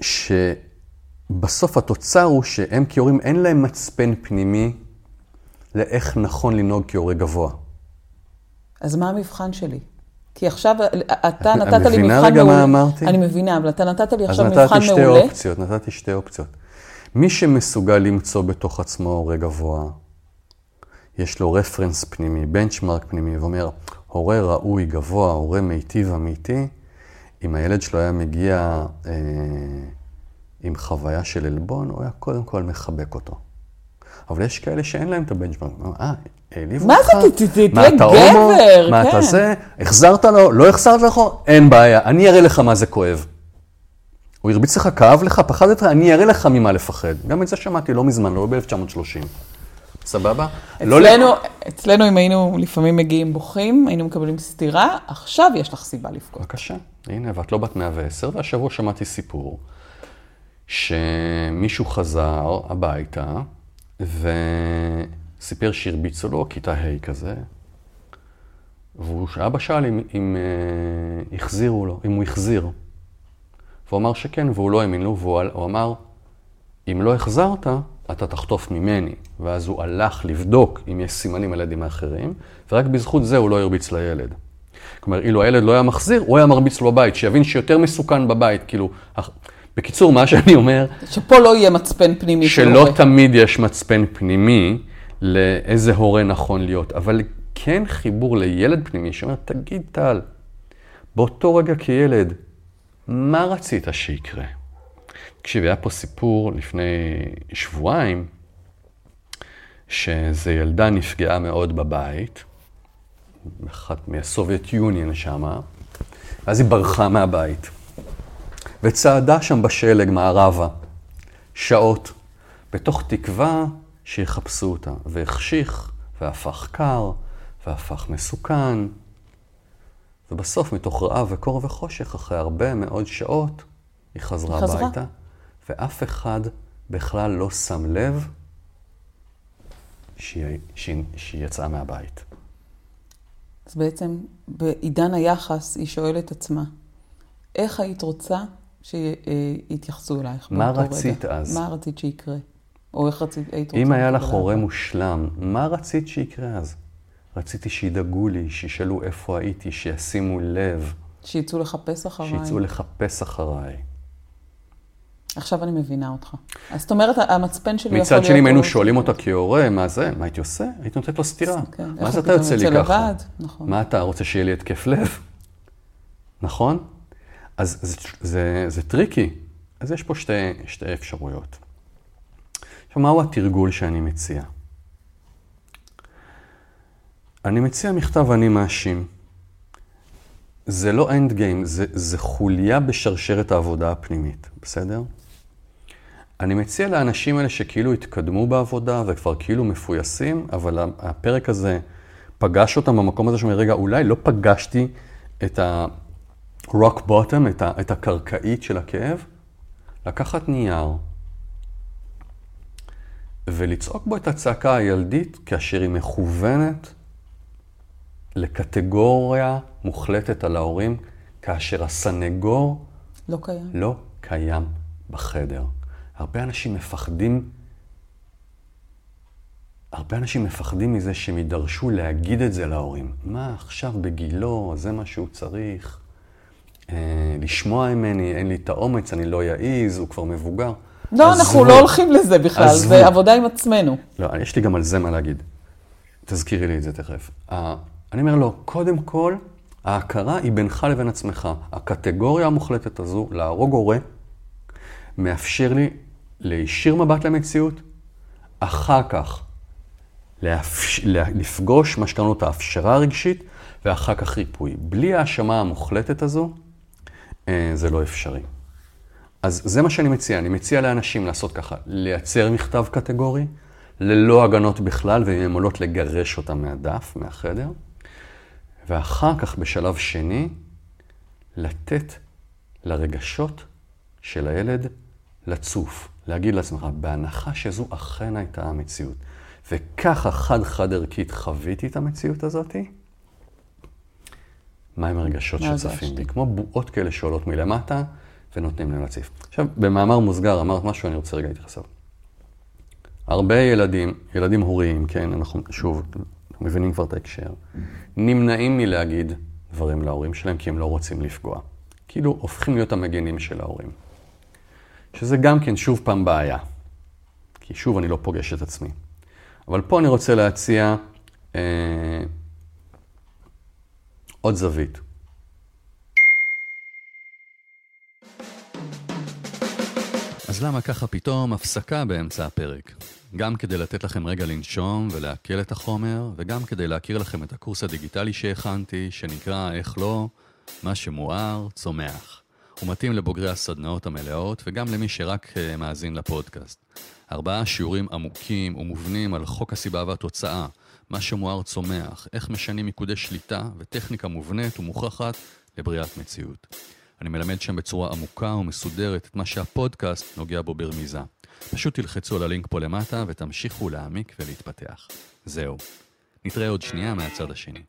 שבסוף התוצר הוא שהם כהורים אין להם מצפן פנימי לאיך נכון לנהוג כהורה גבוה. אז מה המבחן שלי? כי עכשיו אתה את נתת לי מבחן מעולה. מבינה רגע מה אמרתי? אני מבינה, אבל אתה נתת לי אז עכשיו נתתי מבחן שתי מעולה. אופציות, נתתי שתי אופציות. מי שמסוגל למצוא בתוך עצמו הורה גבוה, יש לו רפרנס פנימי, בנצ'מרק פנימי, ואומר, הורה ראוי, גבוה, הורה מיטיב, אמיתי, אם הילד שלו היה מגיע אה, עם חוויה של עלבון, הוא היה קודם כל מחבק אותו. אבל יש כאלה שאין להם את הבנצ'מרק, אה, העליבו מה אותך? זה? מה, תהיה אתה הומו? גבר, מה, כן. אתה זה? החזרת לו? לא החזרת לו? אין בעיה, אני אראה לך מה זה כואב. הוא הרביץ לך, כאב לך, פחדת, אני אראה לך ממה לפחד. גם את זה שמעתי לא מזמן, לא ב-1930. סבבה? לא אצלנו, אצלנו, אם היינו לפעמים מגיעים בוכים, היינו מקבלים סטירה, עכשיו יש לך סיבה לבכות. בבקשה, הנה, ואת לא בת 110, והשבוע שמעתי סיפור שמישהו חזר הביתה וסיפר שהרביצו לו, כיתה ה' כזה, ואבא שאל אם, אם אה, החזירו לו, אם הוא החזיר. והוא אמר שכן, והוא לא האמין לו, והוא הוא אמר, אם לא החזרת, אתה תחטוף ממני. ואז הוא הלך לבדוק אם יש סימנים על ילדים האחרים, ורק בזכות זה הוא לא הרביץ לילד. כלומר, אילו הילד לא היה מחזיר, הוא היה מרביץ לו בבית, שיבין שיותר מסוכן בבית. כאילו, בקיצור, מה שאני אומר, שפה לא יהיה מצפן פנימי של שלא הורה. תמיד יש מצפן פנימי לאיזה הורה נכון להיות, אבל כן חיבור לילד פנימי שאומר, תגיד טל, באותו רגע כילד, מה רצית שיקרה? תקשיב, היה פה סיפור לפני שבועיים, שאיזו ילדה נפגעה מאוד בבית, אחת מהסובייט יוניון שמה, אז היא ברחה מהבית, וצעדה שם בשלג מערבה, שעות, בתוך תקווה שיחפשו אותה, והחשיך, והפך קר, והפך מסוכן. ובסוף, מתוך רעב וקור וחושך, אחרי הרבה מאוד שעות, היא חזרה חזרה. הביתה, ואף אחד בכלל לא שם לב שהיא, שהיא, שהיא יצאה מהבית. אז בעצם בעידן היחס היא שואלת עצמה, איך היית רוצה שיתייחסו אלייך מה רצית רגע? אז? מה רצית שיקרה? או איך רצית, היית רוצה... אם היה לך הורה? מושלם, מה רצית שיקרה אז? רציתי שידאגו לי, שישאלו איפה הייתי, שישימו לב, שיצאו לחפש אחריי. שיצאו לחפש אחריי. עכשיו אני מבינה אותך. אז זאת אומרת, המצפן שלי יכול להיות... מצד שני, אם היינו שואלים אותה כהורה, מה זה? מה הייתי עושה? הייתי נותנת לו סטירה. כן, מה זה אתה יוצא לי ככה? נכון. מה אתה רוצה שיהיה לי התקף לב? נכון? אז זה, זה, זה טריקי. אז יש פה שתי, שתי אפשרויות. עכשיו, מהו התרגול שאני מציע? אני מציע מכתב אני מאשים. זה לא אנד גיים, זה, זה חוליה בשרשרת העבודה הפנימית, בסדר? אני מציע לאנשים האלה שכאילו התקדמו בעבודה וכבר כאילו מפויסים, אבל הפרק הזה פגש אותם במקום הזה שאומר, רגע, אולי לא פגשתי את ה-rock bottom, את, ה- את הקרקעית של הכאב, לקחת נייר ולצעוק בו את הצעקה הילדית כאשר היא מכוונת לקטגוריה מוחלטת על ההורים, כאשר הסנגור לא קיים. לא קיים בחדר. הרבה אנשים מפחדים, הרבה אנשים מפחדים מזה שהם יידרשו להגיד את זה להורים. מה, עכשיו בגילו, זה מה שהוא צריך. אה, לשמוע ממני, אין לי את האומץ, אני לא יעז, הוא כבר מבוגר. לא, עזבו. אנחנו לא הולכים לזה בכלל, עזבו. זה עבודה עם עצמנו. לא, יש לי גם על זה מה להגיד. תזכירי לי את זה תכף. אני אומר לו, קודם כל, ההכרה היא בינך לבין עצמך. הקטגוריה המוחלטת הזו, להרוג הורה, מאפשר לי להישיר מבט למציאות, אחר כך להפש... לה- לפגוש מה שקראנו את ההפשרה הרגשית, ואחר כך ריפוי. בלי ההאשמה המוחלטת הזו, זה לא אפשרי. אז זה מה שאני מציע. אני מציע לאנשים לעשות ככה, לייצר מכתב קטגורי, ללא הגנות בכלל, והן יכולות לגרש אותם מהדף, מהחדר, ואחר כך, בשלב שני, לתת לרגשות של הילד לצוף. להגיד לעצמך, בהנחה שזו אכן הייתה המציאות, וככה חד-חד ערכית חוויתי את המציאות הזאתי, מהם הרגשות שצפים? בי? כמו בועות כאלה שעולות מלמטה ונותנים להם להציף. עכשיו, במאמר מוסגר אמרת משהו, אני רוצה רגע להתייחס אליו. הרבה ילדים, ילדים הוריים, כן, אנחנו שוב, אנחנו מבינים כבר את ההקשר, נמנעים מלהגיד דברים להורים שלהם כי הם לא רוצים לפגוע. כאילו הופכים להיות המגנים של ההורים. שזה גם כן שוב פעם בעיה. כי שוב אני לא פוגש את עצמי. אבל פה אני רוצה להציע אה, עוד זווית. אז למה ככה פתאום הפסקה באמצע הפרק? גם כדי לתת לכם רגע לנשום ולעכל את החומר, וגם כדי להכיר לכם את הקורס הדיגיטלי שהכנתי, שנקרא איך לא, מה שמואר, צומח. הוא מתאים לבוגרי הסדנאות המלאות, וגם למי שרק אה, מאזין לפודקאסט. ארבעה שיעורים עמוקים ומובנים על חוק הסיבה והתוצאה, מה שמואר צומח, איך משנים מיקודי שליטה וטכניקה מובנית ומוכחת לבריאת מציאות. אני מלמד שם בצורה עמוקה ומסודרת את מה שהפודקאסט נוגע בו ברמיזה. פשוט תלחצו על הלינק פה למטה ותמשיכו להעמיק ולהתפתח. זהו. נתראה עוד שנייה מהצד השני.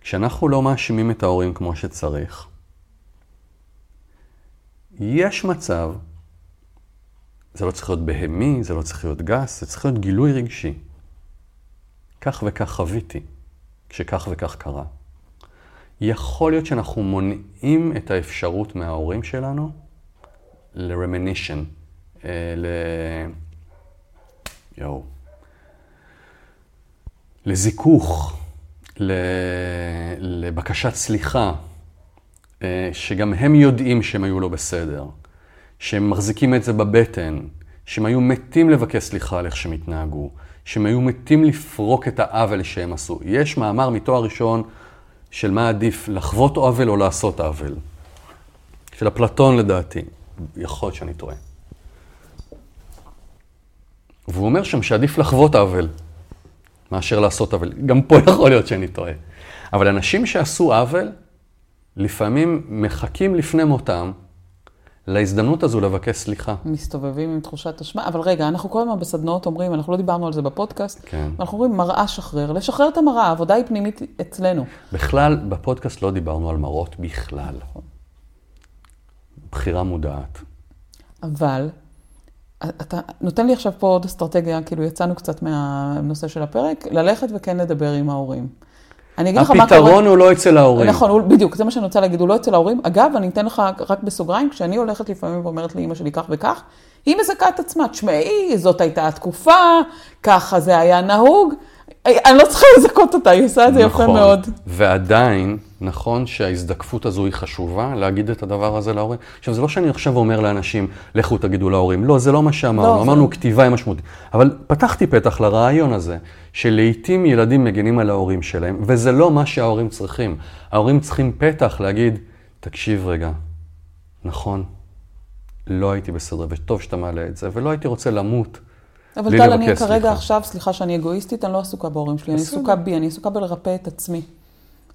כשאנחנו לא מאשימים את ההורים כמו שצריך, יש מצב, זה לא צריך להיות בהמי, זה לא צריך להיות גס, זה צריך להיות גילוי רגשי. כך וכך חוויתי, כשכך וכך קרה. יכול להיות שאנחנו מונעים את האפשרות מההורים שלנו ל-reminition, אה, ל... יואו. לזיכוך. לבקשת סליחה, שגם הם יודעים שהם היו לא בסדר, שהם מחזיקים את זה בבטן, שהם היו מתים לבקש סליחה על איך שהם התנהגו, שהם היו מתים לפרוק את העוול שהם עשו. יש מאמר מתואר ראשון של מה עדיף, לחוות עוול או לעשות עוול. של אפלטון לדעתי. יכול להיות שאני טועה. והוא אומר שם שעדיף לחוות עוול מאשר לעשות עוול. גם פה יכול להיות שאני טועה. אבל אנשים שעשו עוול, לפעמים מחכים לפני מותם להזדמנות הזו לבקש סליחה. מסתובבים עם תחושת אשמה, אבל רגע, אנחנו כל הזמן בסדנאות אומרים, אנחנו לא דיברנו על זה בפודקאסט, כן. אנחנו אומרים מראה שחרר, לשחרר את המראה, העבודה היא פנימית אצלנו. בכלל, בפודקאסט לא דיברנו על מראות בכלל. בחירה מודעת. אבל אתה נותן לי עכשיו פה עוד אסטרטגיה, כאילו יצאנו קצת מהנושא של הפרק, ללכת וכן לדבר עם ההורים. אני אגיד לך מה קורה. הפתרון הוא לא אצל ההורים. נכון, הוא- בדיוק, זה מה שאני רוצה להגיד, הוא לא אצל ההורים. אגב, אני אתן לך רק בסוגריים, כשאני הולכת לפעמים ואומרת לאימא שלי כך וכך, היא מזכה את עצמה, תשמעי, זאת הייתה התקופה, ככה זה היה נהוג. אני לא צריכה לזכות אותה, היא עושה את זה יפה נכון. מאוד. ועדיין, נכון שההזדקפות הזו היא חשובה, להגיד את הדבר הזה להורים. עכשיו, זה לא שאני עכשיו אומר לאנשים, לכו תגידו להורים. לא, זה לא מה שאמרנו. לא, זה- אמרנו, כתיבה היא משמעותית. אבל פתחתי פתח לרעיון הזה, שלעיתים ילדים מגינים על ההורים שלהם, וזה לא מה שההורים צריכים. ההורים צריכים פתח להגיד, תקשיב רגע, נכון, לא הייתי בסדר, וטוב שאתה מעלה את זה, ולא הייתי רוצה למות. אבל טל, אני כרגע סליחה. עכשיו, סליחה שאני אגואיסטית, אני לא עסוקה בהורים שלי, אני בסדר. עסוקה בי, אני עסוקה בלרפא את עצמי.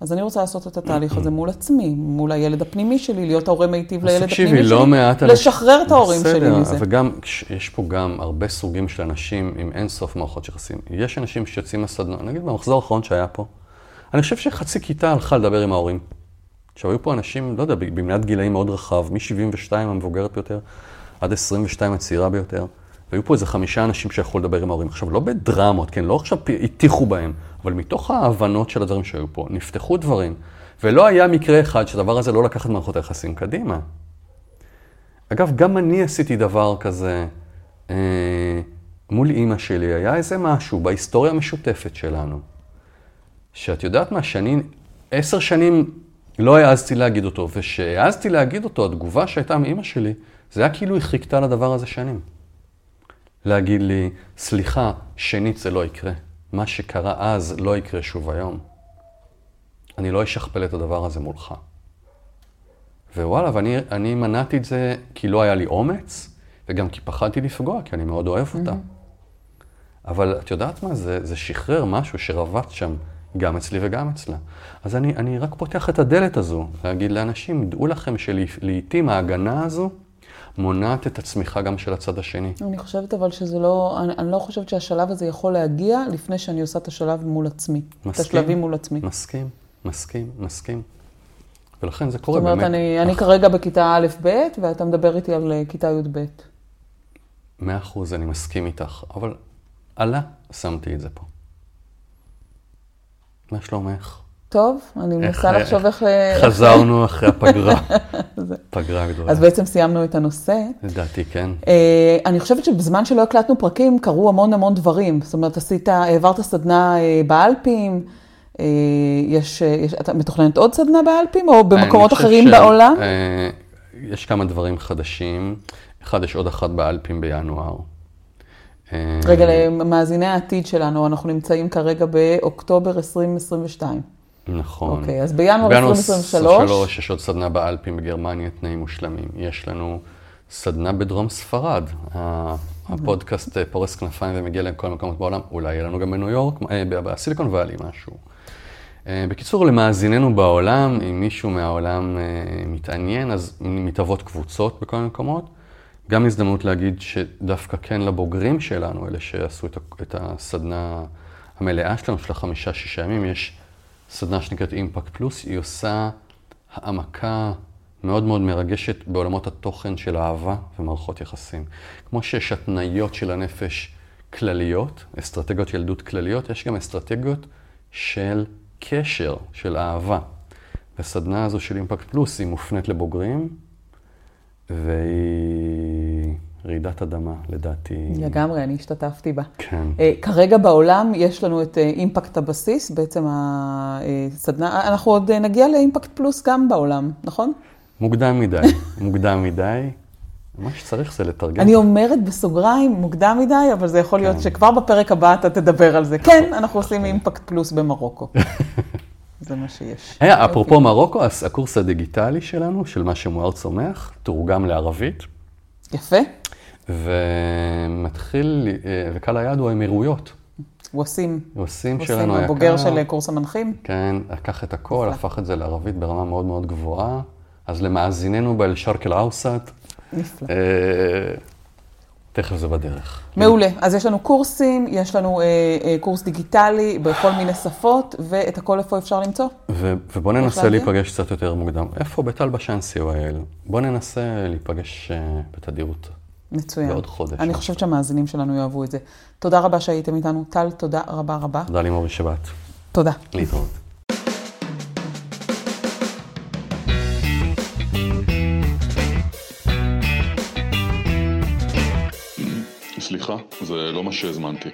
אז אני רוצה לעשות את התהליך הזה מול עצמי, מול הילד הפנימי שלי, להיות ההורה מיטיב לילד תקשיבי, הפנימי לא שלי, מעט אנשים- לשחרר את ההורים שלי בסדר, מזה. וגם, כש- יש פה גם הרבה סוגים של אנשים עם אין סוף מערכות יחסים. יש אנשים שיוצאים מהסדנה, נגיד במחזור האחרון שהיה פה, אני חושב שחצי כיתה הלכה לדבר עם ההורים. עכשיו, היו פה אנשים, לא יודע, במנעד גילאים מאוד רחב, מ-72 המבוגרת ביותר, עד 22 הצעירה ביותר, והיו פה איזה חמישה אנשים שיכולו לדבר עם ההורים. עכשיו, לא בדרמות, כן, לא עכשיו הטיחו בהם, אבל מתוך ההבנות של הדברים שהיו פה, נפתחו דברים, ולא היה מקרה אחד שהדבר הזה לא לקח את מערכות היחסים קדימה. אגב, גם אני עשיתי דבר כזה אה, מול אימא שלי. היה איזה משהו בהיסטוריה המשותפת שלנו, שאת יודעת מה, שאני עשר שנים לא העזתי להגיד אותו, וכשהעזתי להגיד אותו, התגובה שהייתה מאימא שלי, זה היה כאילו היא חיכתה לדבר הזה שנים. להגיד לי, סליחה, שנית זה לא יקרה. מה שקרה אז לא יקרה שוב היום. אני לא אשכפל את הדבר הזה מולך. ווואלה, ואני אני מנעתי את זה כי לא היה לי אומץ, וגם כי פחדתי לפגוע, כי אני מאוד אוהב אותה. אבל את יודעת מה? זה, זה שחרר משהו שרבץ שם, גם אצלי וגם אצלה. אז אני, אני רק פותח את הדלת הזו, להגיד לאנשים, דעו לכם שלעיתים ההגנה הזו מונעת את הצמיחה גם של הצד השני. אני חושבת אבל שזה לא, אני, אני לא חושבת שהשלב הזה יכול להגיע לפני שאני עושה את השלב מול עצמי. את מסכים. השלבים מול עצמי. מסכים, מסכים, מסכים. ולכן זה זאת קורה אומרת, באמת. אני, אני כרגע בכיתה א'-ב', ואתה מדבר איתי על אה, כיתה י"ב. מאה אחוז, אני מסכים איתך, אבל עלה, שמתי את זה פה. מה שלומך? טוב, אני מנסה לחשוב איך... חזרנו אחרי הפגרה. פגרה גדולה. אז בעצם סיימנו את הנושא. לדעתי כן. אה, אני חושבת שבזמן שלא הקלטנו פרקים, קרו המון המון דברים. זאת אומרת, עשית, העברת סדנה אה, באלפים, אה, יש, יש, אתה מתוכננת עוד סדנה באלפים, או במקומות אחרים ש- בעולם? יש כמה דברים חדשים. אחד, יש עוד אחת באלפים בינואר. רגע, למאזיני העתיד שלנו, אנחנו נמצאים כרגע באוקטובר 2022. נכון. אוקיי, אז בינואר בינואר 2023, יש עוד סדנה באלפים בגרמניה, תנאים מושלמים. יש לנו סדנה בדרום ספרד. הפודקאסט אה, פורס כנפיים ומגיע לכל המקומות בעולם. אולי יהיה לנו גם בניו יורק, אה, בסיליקון וואלי משהו. אה, בקיצור, למאזיננו בעולם, אם מישהו מהעולם מתעניין, אז מתהוות קבוצות בכל מיני מקומות. גם הזדמנות להגיד שדווקא כן לבוגרים שלנו, אלה שעשו את הסדנה המלאה שלנו, של החמישה-שישה ימים, יש סדנה שנקראת אימפקט פלוס, היא עושה העמקה מאוד מאוד מרגשת בעולמות התוכן של אהבה ומערכות יחסים. כמו שיש התניות של הנפש כלליות, אסטרטגיות ילדות כלליות, יש גם אסטרטגיות של קשר, של אהבה. והסדנה הזו של אימפקט פלוס היא מופנית לבוגרים, והיא רעידת אדמה, לדעתי. לגמרי, אני השתתפתי בה. כן. אה, כרגע בעולם יש לנו את אה, אימפקט הבסיס, בעצם הסדנה, אנחנו עוד אה, נגיע לאימפקט פלוס גם בעולם, נכון? מוקדם מדי, מוקדם מדי. מה שצריך זה לתרגם. אני אומרת בסוגריים, מוקדם מדי, אבל זה יכול להיות כן. שכבר בפרק הבא אתה תדבר על זה. כן, אנחנו עושים אימפקט פלוס במרוקו. זה מה שיש. היה, אפרופו מרוקו, הקורס הדיגיטלי שלנו, של מה שמואר צומח, תורגם לערבית. יפה. ומתחיל, אה, וקהל היעד הוא האמירויות. ווסים. ווסים ווסים, שלנו היקר. הבוגר של קורס המנחים. כן, לקח את הכל, נפלא. הפך את זה לערבית ברמה מאוד מאוד גבוהה. אז למאזיננו באל-שרק אל-אאוסט, נפלא. אה, תכף זה בדרך. מעולה. אז יש לנו קורסים, יש לנו אה, אה, קורס דיגיטלי בכל מיני שפות, ואת הכל איפה אפשר למצוא? ו- ובוא ננסה? להיפגש קצת יותר מוקדם. איפה בטל בשן co.il? בוא ננסה להיפגש אה, בתדירות. מצוין. בעוד חודש. אני חושבת שהמאזינים שלנו יאהבו את זה. תודה רבה שהייתם איתנו. טל, תודה רבה רבה. תודה לימורי שבת. תודה. להתראות. סליחה, זה לא מה שהזמנתי.